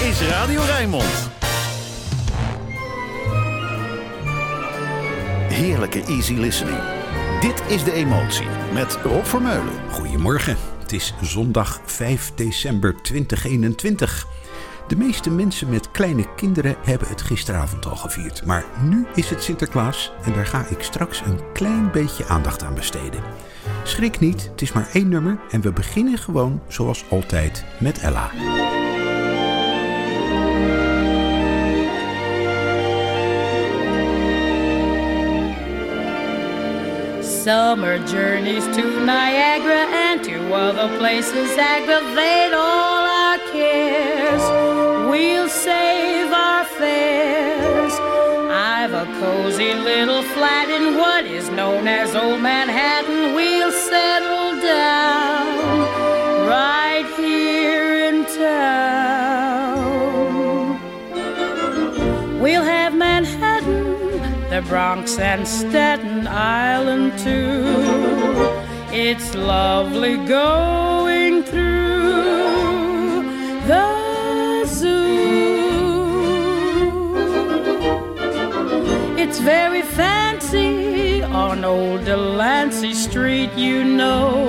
is Radio Rijnmond. Heerlijke easy listening. Dit is De Emotie met Rob Vermeulen. Goedemorgen. Het is zondag 5 december 2021. De meeste mensen met kleine kinderen hebben het gisteravond al gevierd. Maar nu is het Sinterklaas en daar ga ik straks een klein beetje aandacht aan besteden. Schrik niet, het is maar één nummer en we beginnen gewoon zoals altijd met Ella. Summer journeys to Niagara and to other places aggravate all our cares. We'll save our fares. I've a cozy little flat in what is known as Old Manhattan. Bronx, and Staten Island too. It's lovely going through the zoo. It's very fancy on old Delancey Street, you know.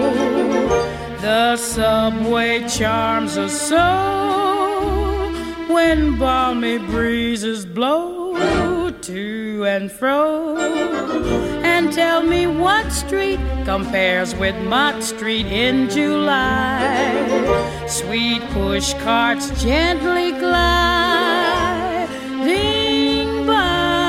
The subway charms us so when balmy breezes blow to and fro. And tell me what street compares with Mott Street in July. Sweet push carts gently gliding by.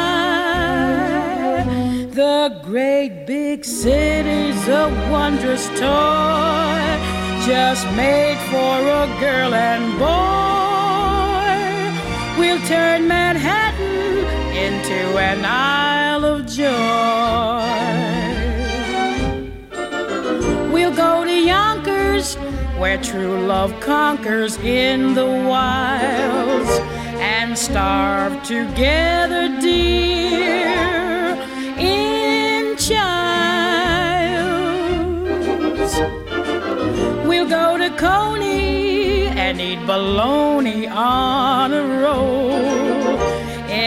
The great big city's a wondrous toy, just made for a girl and boy. We'll turn Manhattan into an Isle of Joy. We'll go to Yonkers, where true love conquers in the wilds, and starve together, dear, in Childs. We'll go to Coney and eat bologna on a roll.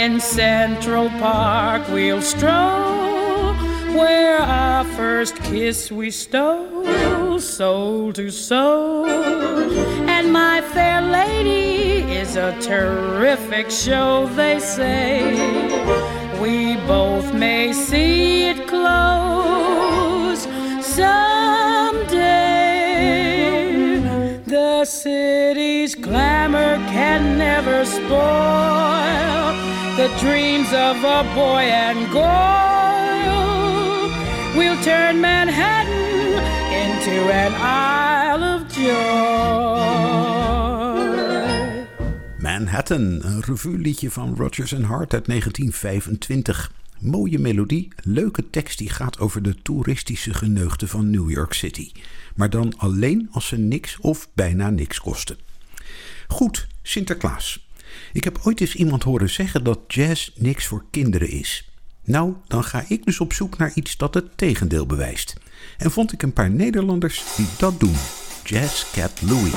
In Central Park we'll stroll, where our first kiss we stole, soul to soul. And my fair lady is a terrific show, they say. We both may see it close someday. The city's glamour can never spoil the dreams of a boy and girl. We'll turn Manhattan into an Isle of Joy. Manhattan, een revueliedje van Rodgers and Hart uit 1925. Mooie melodie, leuke tekst die gaat over de toeristische geneugten van New York City. Maar dan alleen als ze niks of bijna niks kosten. Goed, Sinterklaas. Ik heb ooit eens iemand horen zeggen dat jazz niks voor kinderen is. Nou, dan ga ik dus op zoek naar iets dat het tegendeel bewijst. En vond ik een paar Nederlanders die dat doen. Jazz Cat Louie.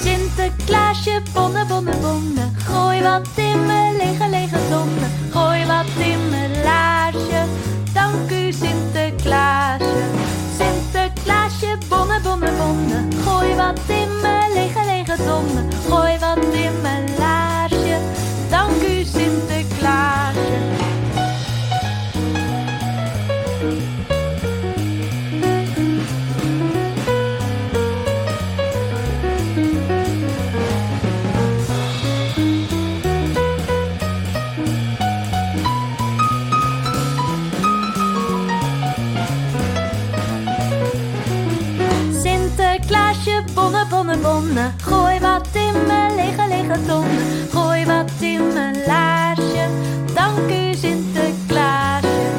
Sinterklaasje, bonne, bonne, bonne. Gooi wat in mijn lege, lege zonde. Gooi wat in mijn laarsje. Dank u, Sinterklaasje. Bonne, bonne, bonne. Gooi wat in mijn lege, lege zonde. Gooi wat in mijn Gooi wat in mijn laarsje. Dank u, Sinterklaasje.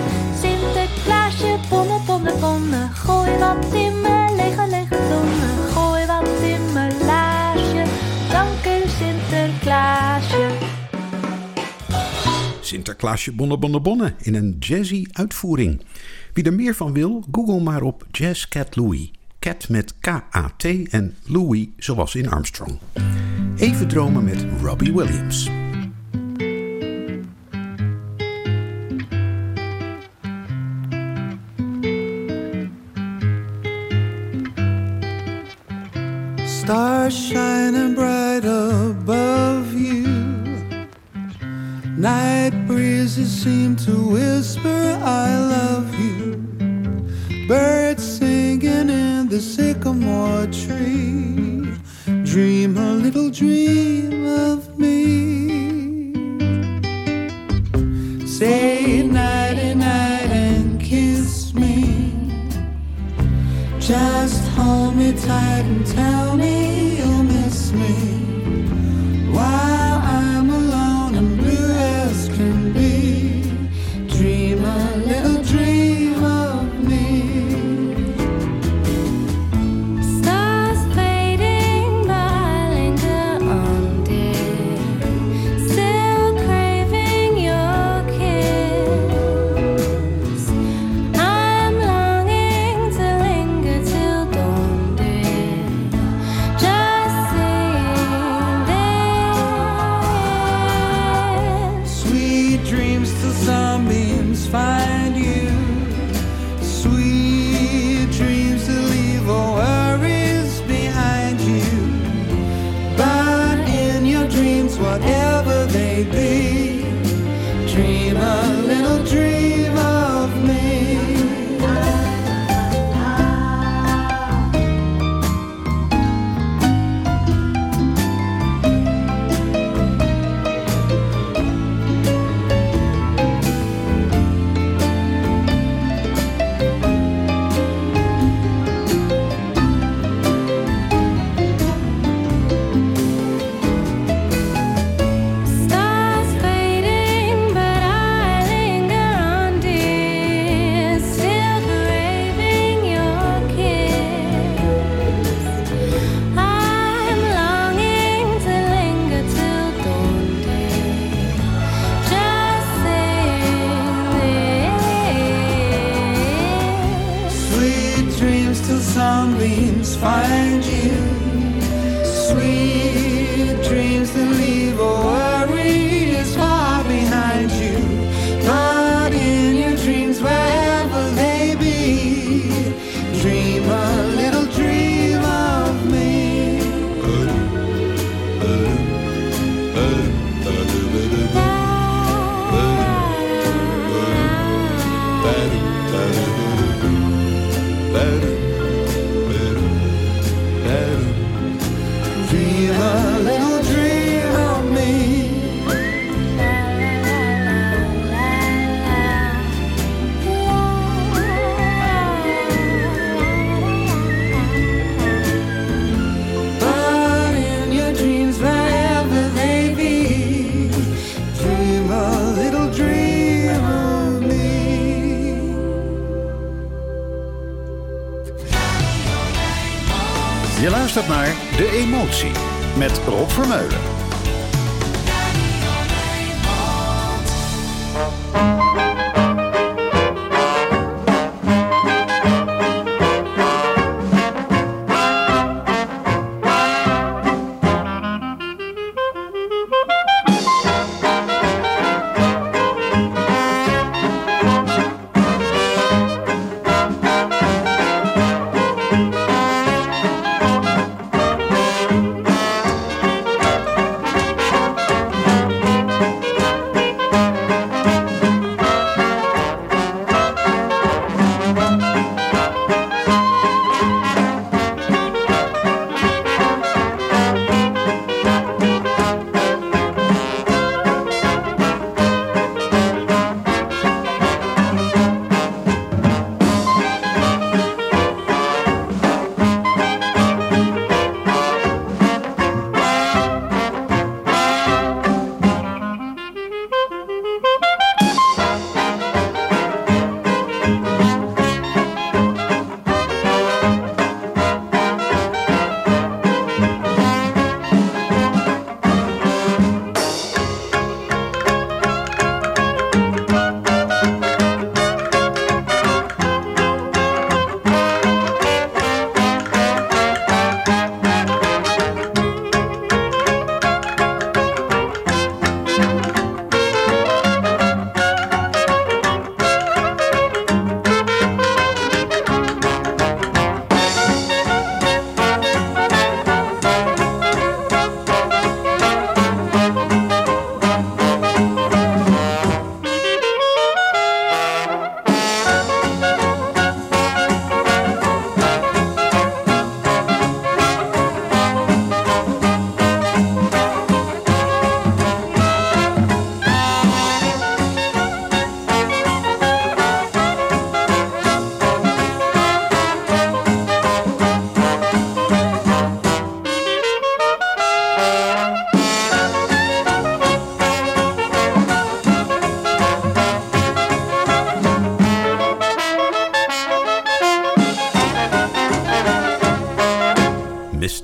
Sinterklaasje, bonne, bonne, bonne. Gooi wat in mijn lege, lege tonne. Gooi wat in mijn laarsje. Dank u, Sinterklaasje. Sinterklaasje Bonne Bonne Bonne in een jazzy uitvoering. Wie er meer van wil, google maar op Jazz Cat Louie. Cat met K-A-T en Louis zoals in Armstrong. Even dromen met Robbie Williams. Stars shining bright above you. Night breezes seem to whisper, I love you. birds singing in the sycamore tree. Dream a little dream of me. Say nighty night and kiss me. Just hold me tight and tell me you'll miss me. Why?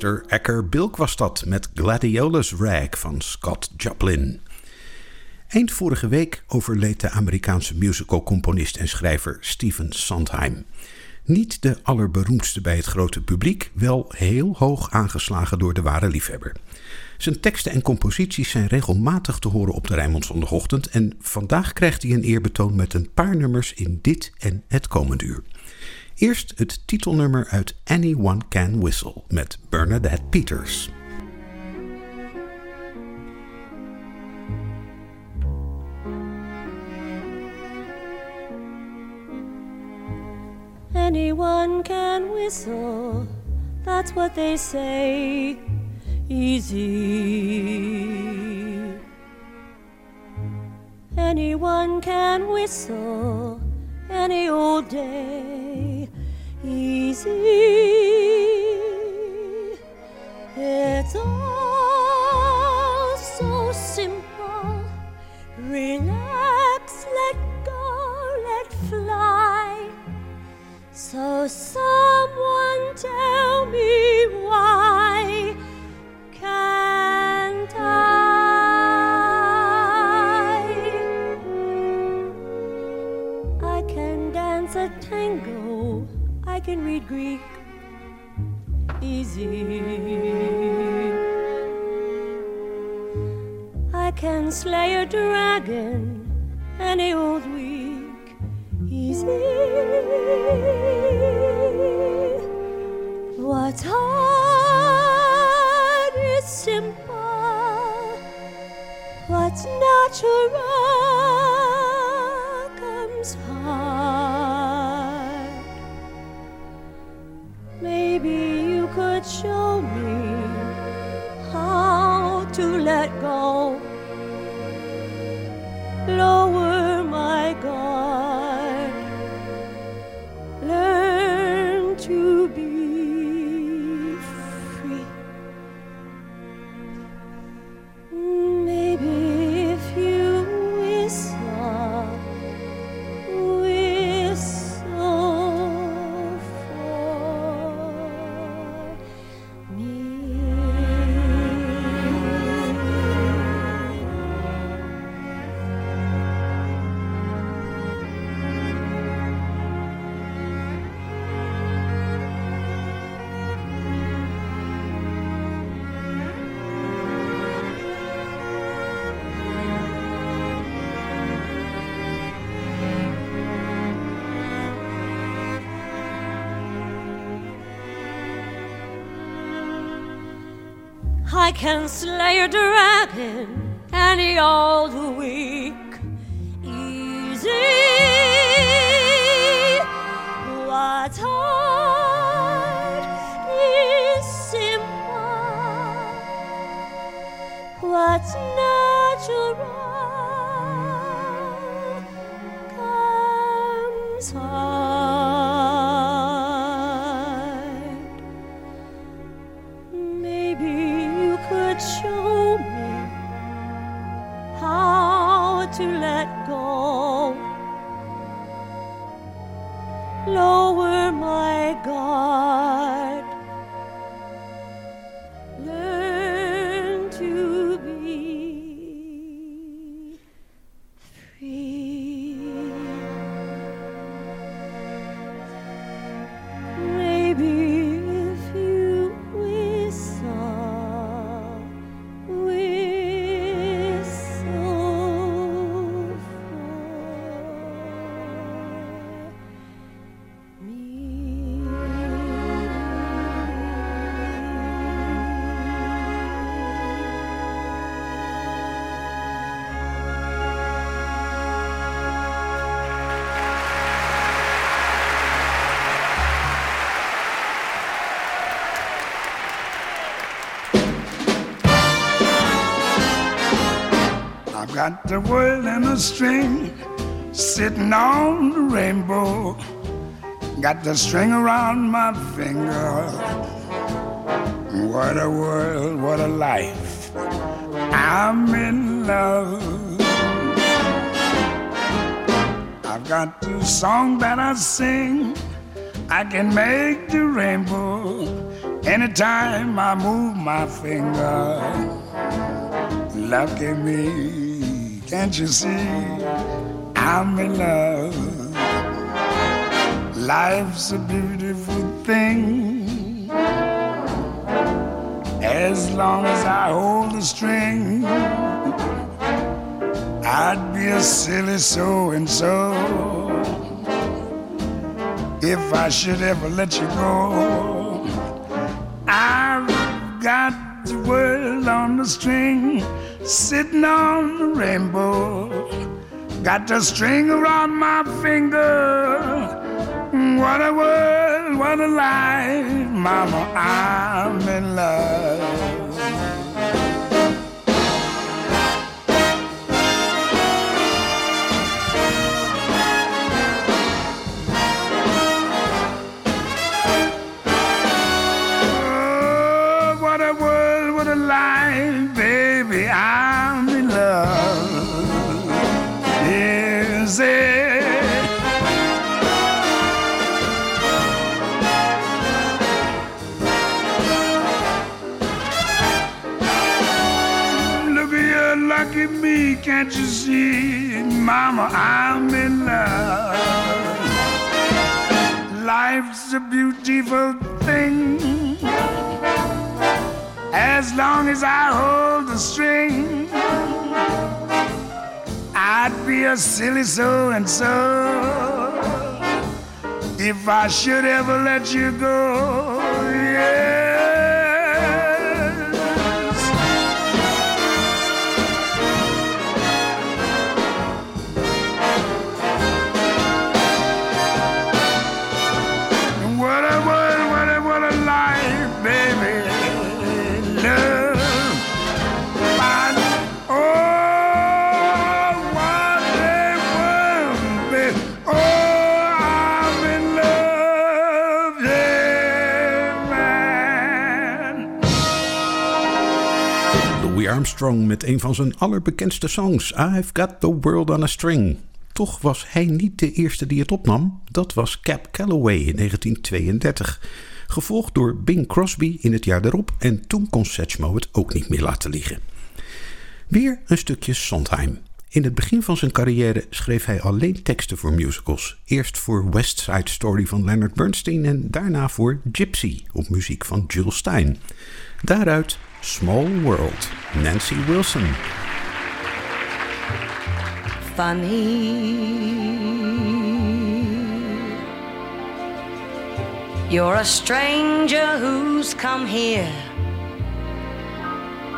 Mr. Ecker Bilk was dat met Gladiolus Rag van Scott Joplin. Eind vorige week overleed de Amerikaanse musicalcomponist en schrijver Stephen Sondheim. Niet de allerberoemdste bij het grote publiek, wel heel hoog aangeslagen door de ware liefhebber. Zijn teksten en composities zijn regelmatig te horen op de Rijnmond zondagochtend en vandaag krijgt hij een eerbetoon met een paar nummers in dit en het komende uur. Eerst het titelnummer uit Anyone Can Whistle met Bernadette Peters. Anyone can whistle, that's what they say. Easy. Anyone can whistle any old day. Easy. It's all so simple. Relax, let go, let fly. So, someone tell me why can't I? Can dance a tango, I can read Greek easy. I can slay a dragon any old week easy. What's hard is simple. What's natural comes hard. I can slay a dragon any old week. Got the world in a string, sitting on the rainbow. Got the string around my finger. What a world, what a life. I'm in love. I've got the song that I sing. I can make the rainbow Anytime I move my finger, lucky me, can't you see? I'm in love. Life's a beautiful thing. As long as I hold the string, I'd be a silly so and so if I should ever let you go. I've got the world on the string, sitting on the rainbow. Got the string around my finger. What a world, what a life, Mama, I'm in love. Can't you see? Mama, I'm in love. Life's a beautiful thing. As long as I hold the string, I'd be a silly so and so if I should ever let you go. Met een van zijn allerbekendste songs, I've Got the World on a String. Toch was hij niet de eerste die het opnam. Dat was Cap Calloway in 1932. Gevolgd door Bing Crosby in het jaar daarop en toen kon Satchmo het ook niet meer laten liggen. Weer een stukje Sondheim. In het begin van zijn carrière schreef hij alleen teksten voor musicals. Eerst voor West Side Story van Leonard Bernstein en daarna voor Gypsy op muziek van Jules Stein. Daaruit Small World, Nancy Wilson. funny. You're a stranger who's come here,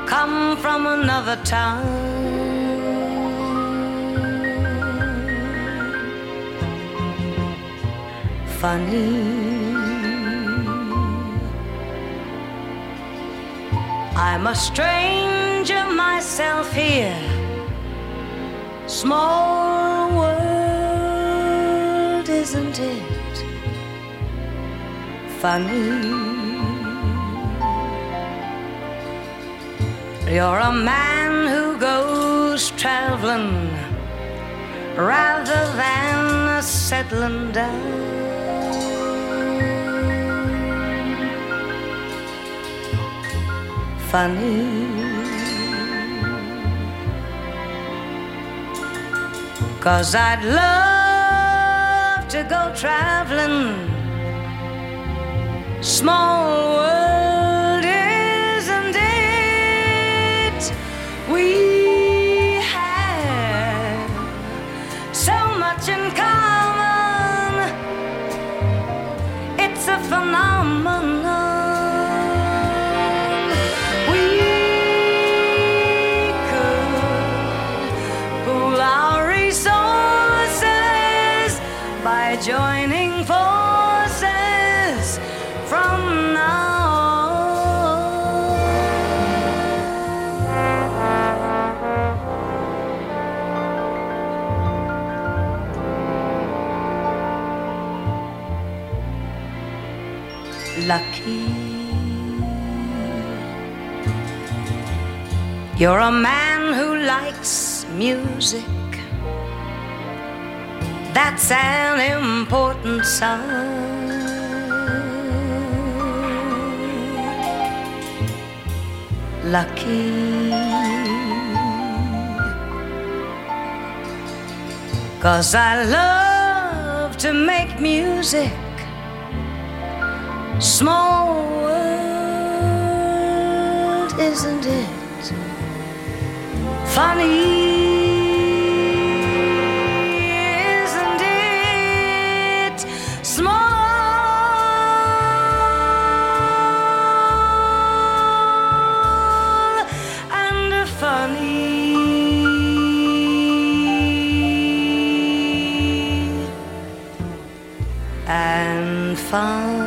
come from another town. Funny. I'm a stranger myself here Small world, isn't it? Funny. You're a man who goes traveling rather than settling down. Funny. Cause I'd love to go traveling. Small world, You're a man who likes music. That's an important sign. lucky. Cause I love to make music. Small world, isn't it? Funny. Isn't it small and funny and fun.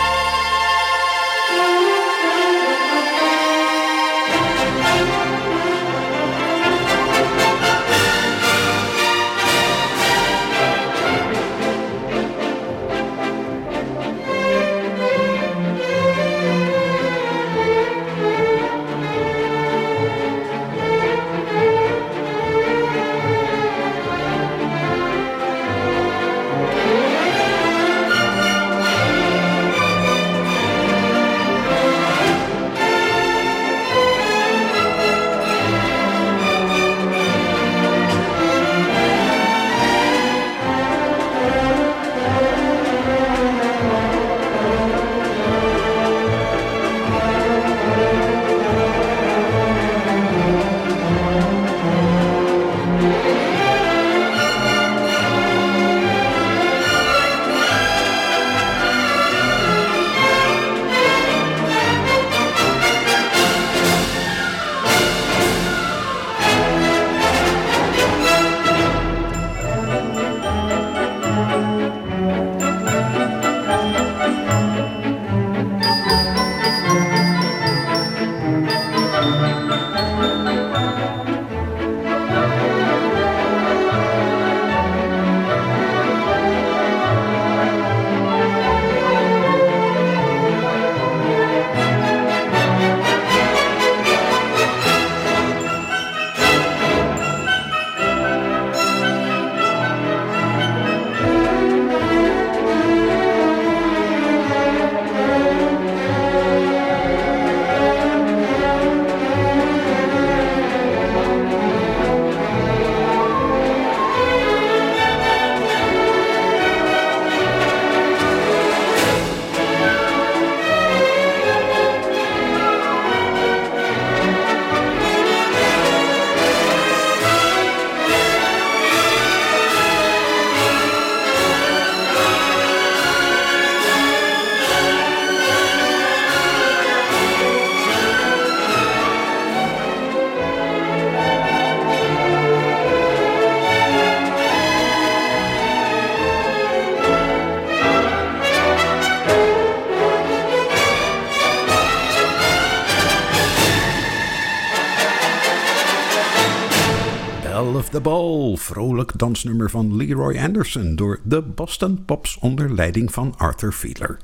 Dansnummer van Leroy Anderson door de Boston Pops onder leiding van Arthur Fiedler.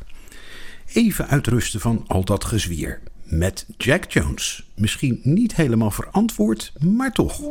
Even uitrusten van al dat gezwier. Met Jack Jones. Misschien niet helemaal verantwoord, maar toch.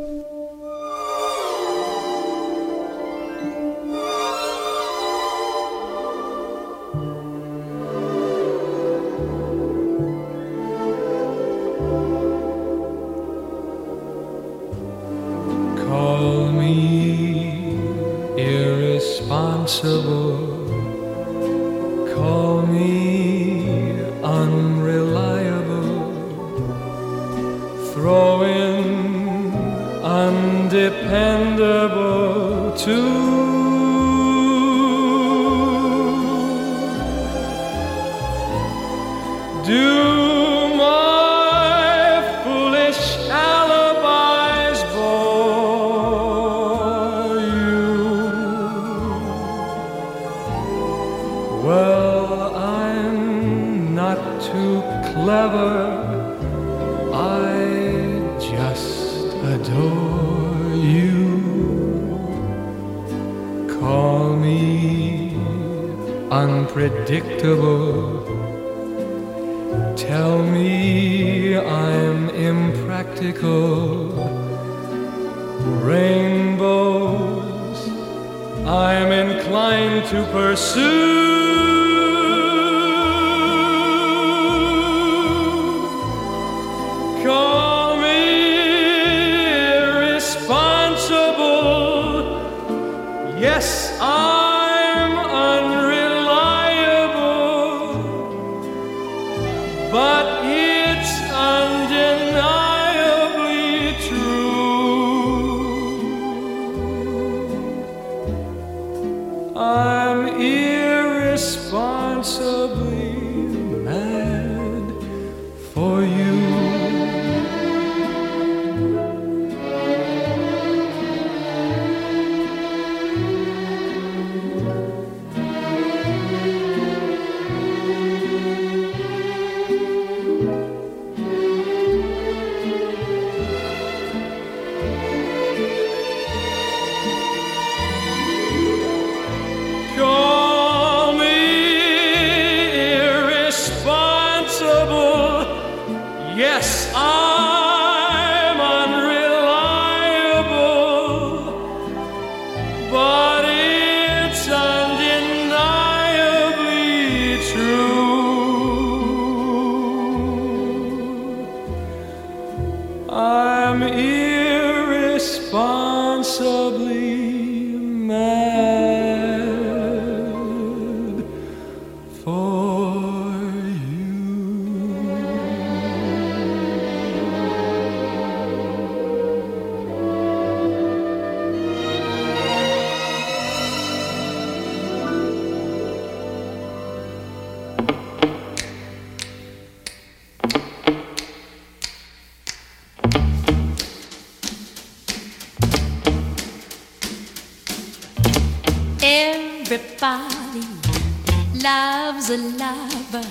Loves a lover.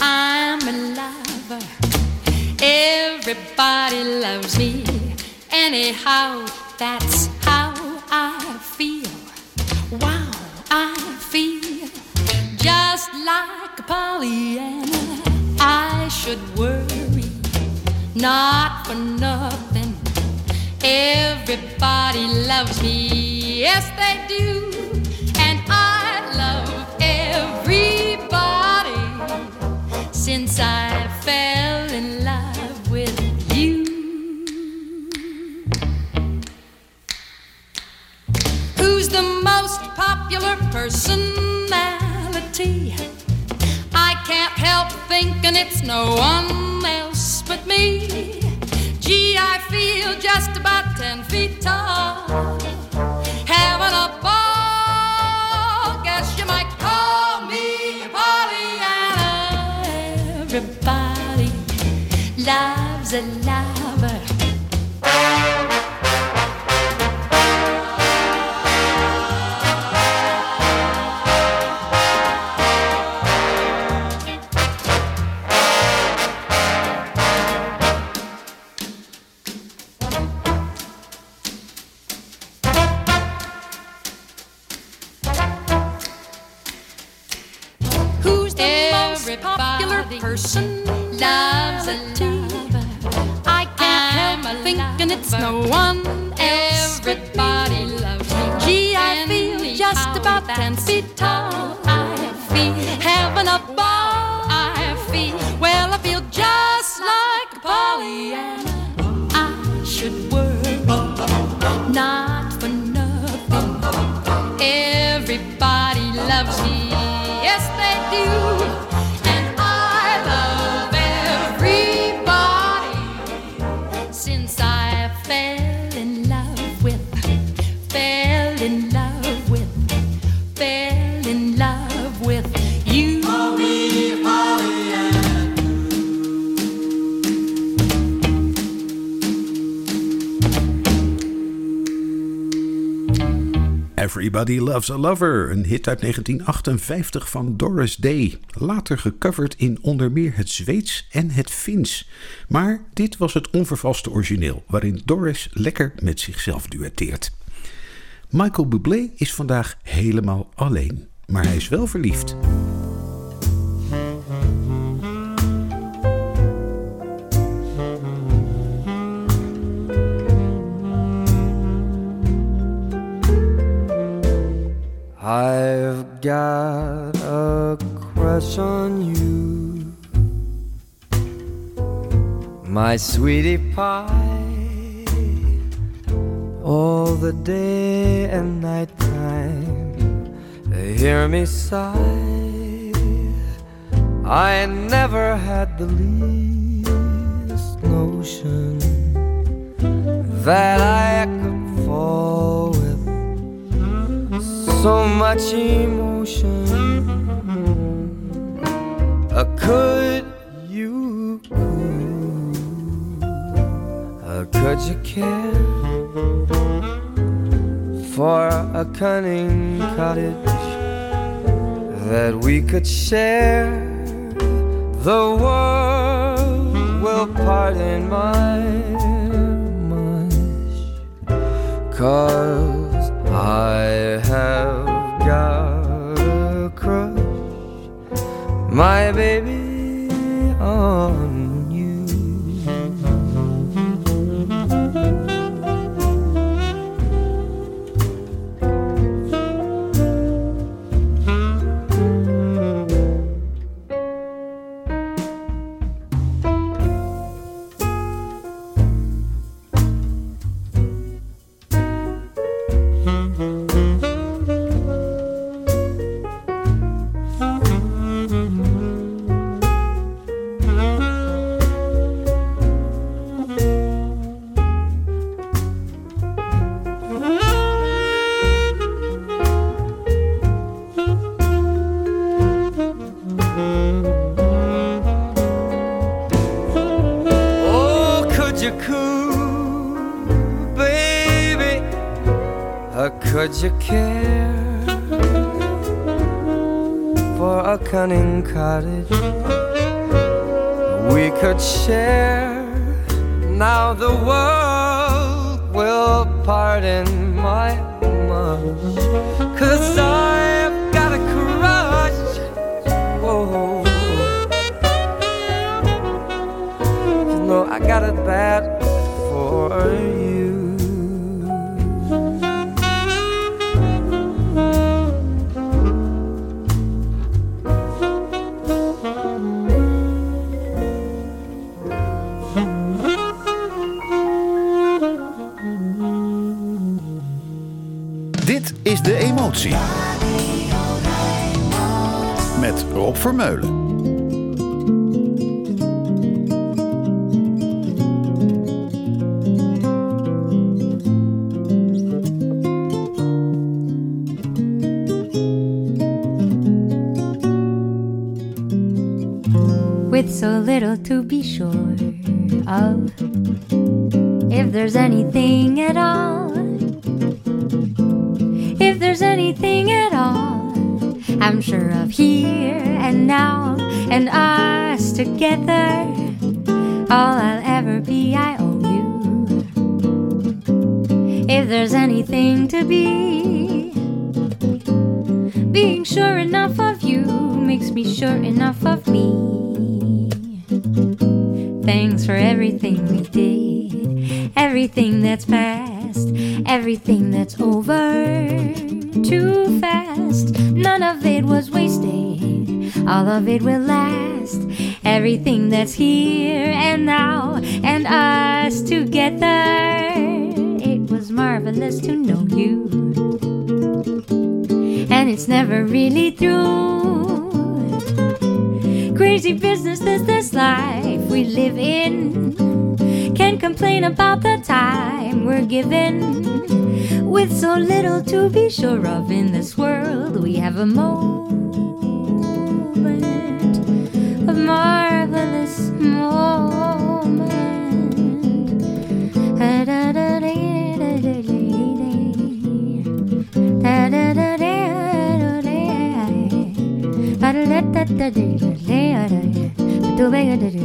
I'm a lover. Everybody loves me. Anyhow, that's how I feel. Wow, I feel just like a Pollyanna. I should worry, not for nothing. Everybody loves me, yes they do. I fell in love with you. Who's the most popular personality? I can't help thinking it's no one else but me. Gee, I feel just about ten feet tall. Loves a Everybody Loves a Lover, een hit uit 1958 van Doris Day. Later gecoverd in onder meer het Zweeds en het Fins. Maar dit was het onvervalste origineel, waarin Doris lekker met zichzelf duetteert. Michael Bublé is vandaag helemaal alleen. maar hij is wel verliefd. Got a crush on you, my sweetie pie. All the day and night time, hear me sigh. I never had the least notion that I could fall so much emotion. Uh, could you, uh, could you care for a cunning cottage that we could share? The world will pardon my mush, cause my baby, so little to be sure of. If there's anything at all, if there's anything at all, I'm sure of here and now and us together. All I'll ever be, I owe you. If there's anything to be, being sure enough of you makes me sure enough of For everything we did, everything that's past, everything that's over too fast. None of it was wasted, all of it will last. Everything that's here and now and us together. It was marvelous to know you and it's never really through. Crazy business is this life we live in. Can't complain about the time we're given. With so little to be sure of in this world, we have a moment, a marvelous moment.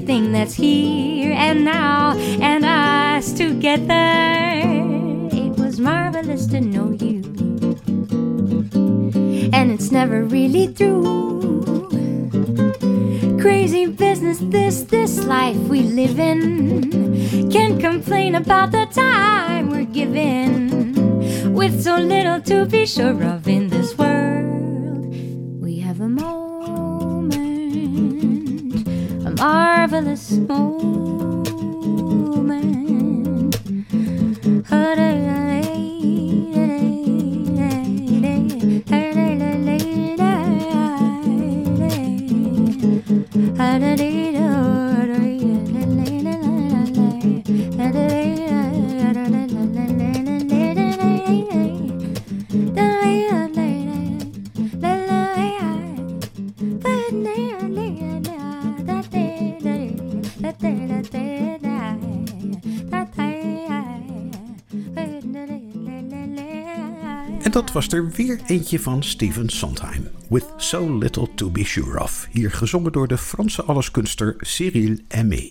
Everything that's here and now and us together. It was marvelous to know you, and it's never really through. Crazy business, this, this life we live in. Can't complain about the time we're given. With so little to be sure of marvelous moment. En dat was er weer eentje van Steven Sondheim. With So Little To Be Sure Of. Hier gezongen door de Franse alleskunster Cyril Aimé.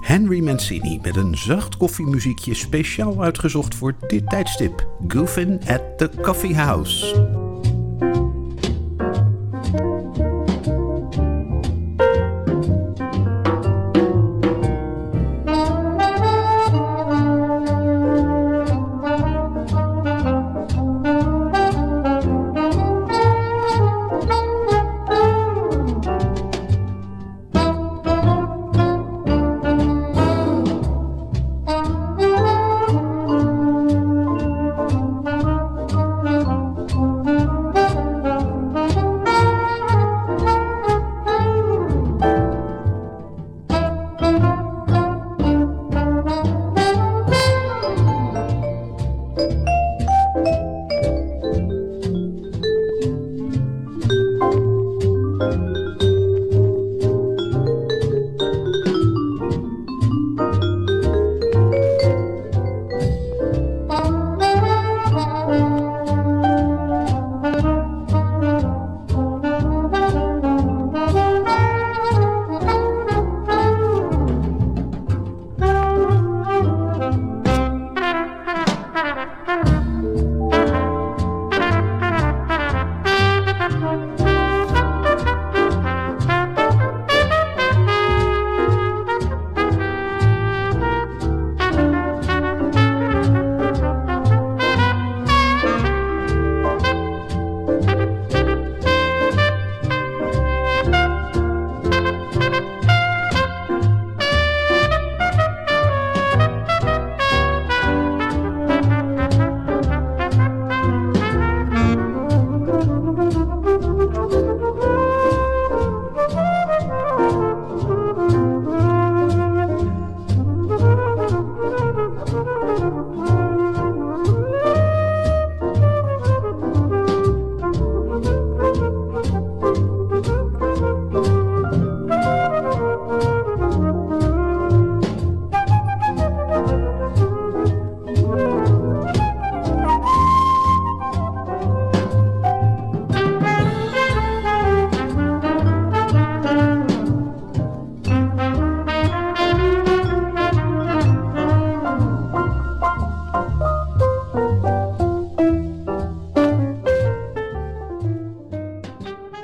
Henry Mancini met een zacht koffiemuziekje speciaal uitgezocht voor dit tijdstip. Goofin at the Coffee House.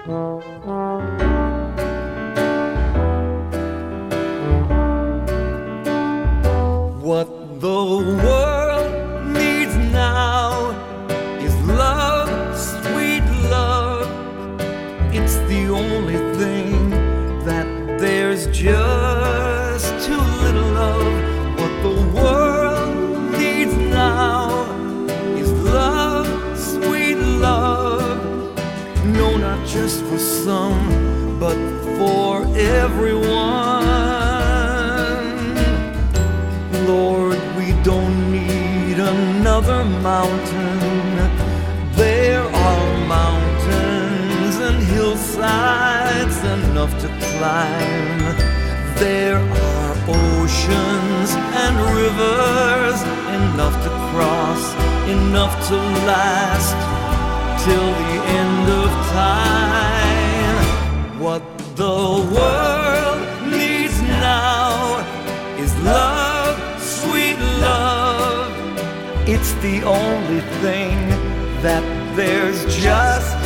What the mountain. There are mountains and hillsides enough to climb. There are oceans and rivers enough to cross, enough to last till the only thing that there's just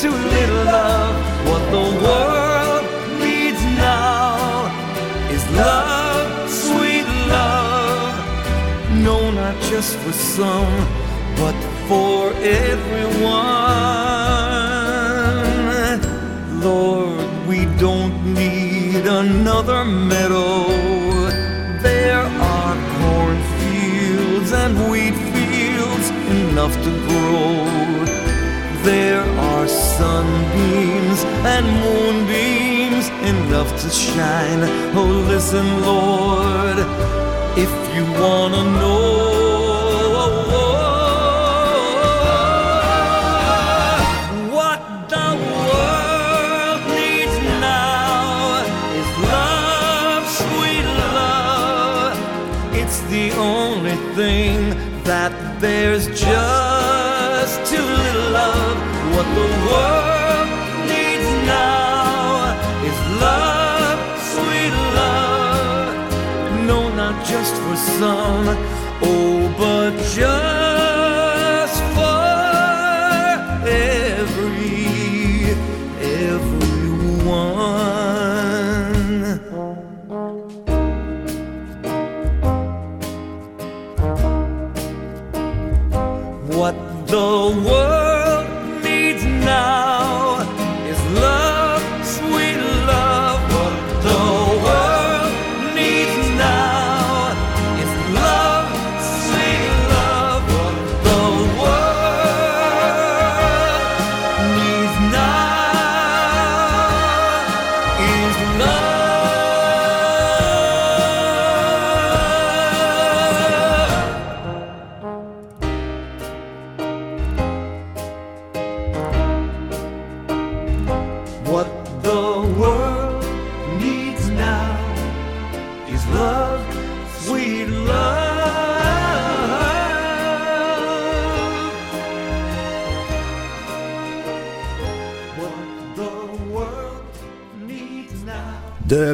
too little of. What the world needs now is love, sweet love. No, not just for some, but for everyone. Lord, we don't need another meadow. Enough to grow. There are sunbeams and moonbeams enough to shine. Oh, listen, Lord, if you wanna know. There's just too little of. What the world needs now is love, sweet love. No, not just for some, oh, but just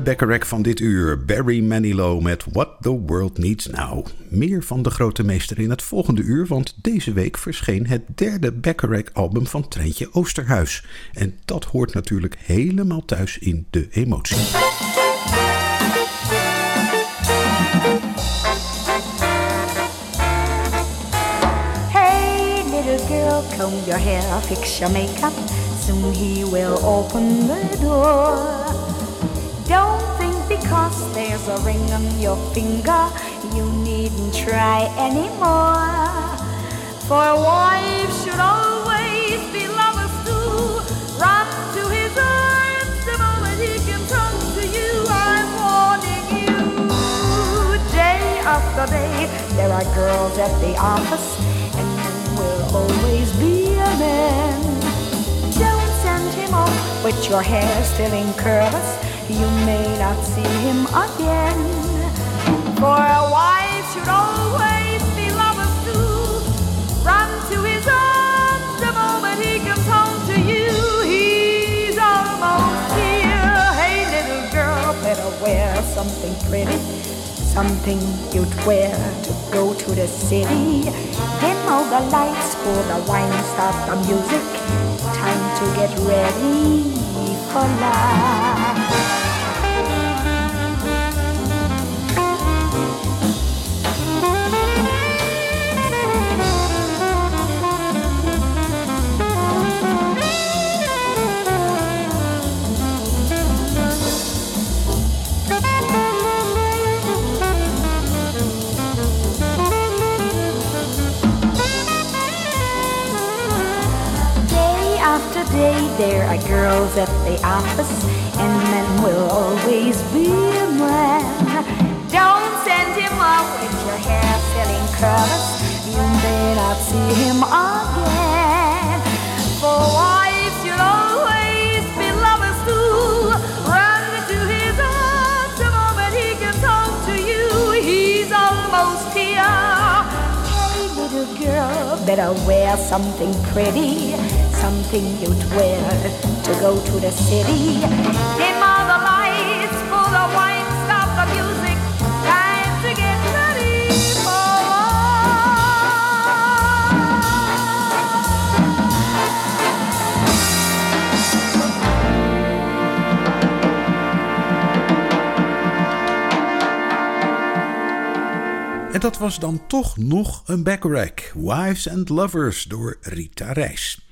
De Beckerek van dit uur, Barry Manilow met What the World Needs Now. Meer van de grote meester in het volgende uur, want deze week verscheen het derde Beckerek-album van Treintje Oosterhuis. En dat hoort natuurlijk helemaal thuis in de emotie. Hey, little girl, comb your hair, fix your makeup. Soon he will open the door. There's a ring on your finger, you needn't try anymore. For wives should always be lovers too. Run to his arms the moment he can come to you. I'm warning you. Day after day, there are girls at the office, and men will always be a man. Don't send him off with your hair still in curls. You may not see him again. For a wife should always be lovers too. Run to his arms the moment he comes home to you. He's almost here. Hey, little girl, better wear something pretty. Something you'd wear to go to the city. Dim all the lights, pour the wine, start the music. Time to get ready for love. Day, there are girls at the office, and men will always be a man. Don't send him off with your hair still in curls. You may not see him again. For wives, you'll always be lovers too. Run to his arms the moment he comes home to you. He's almost here. you, girl, better wear something pretty, something you'd wear to go to the city. Dim all the lights, pull the wine, stop the music. Time to get ready for En dat was dan toch nog een backrack. Wives and Lovers door Rita Reis.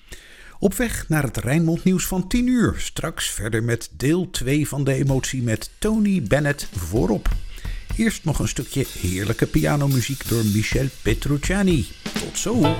Op weg naar het Rijnmond nieuws van 10 uur. Straks verder met deel 2 van de emotie met Tony Bennett voorop. Eerst nog een stukje heerlijke pianomuziek door Michel Petrucciani. Tot zo!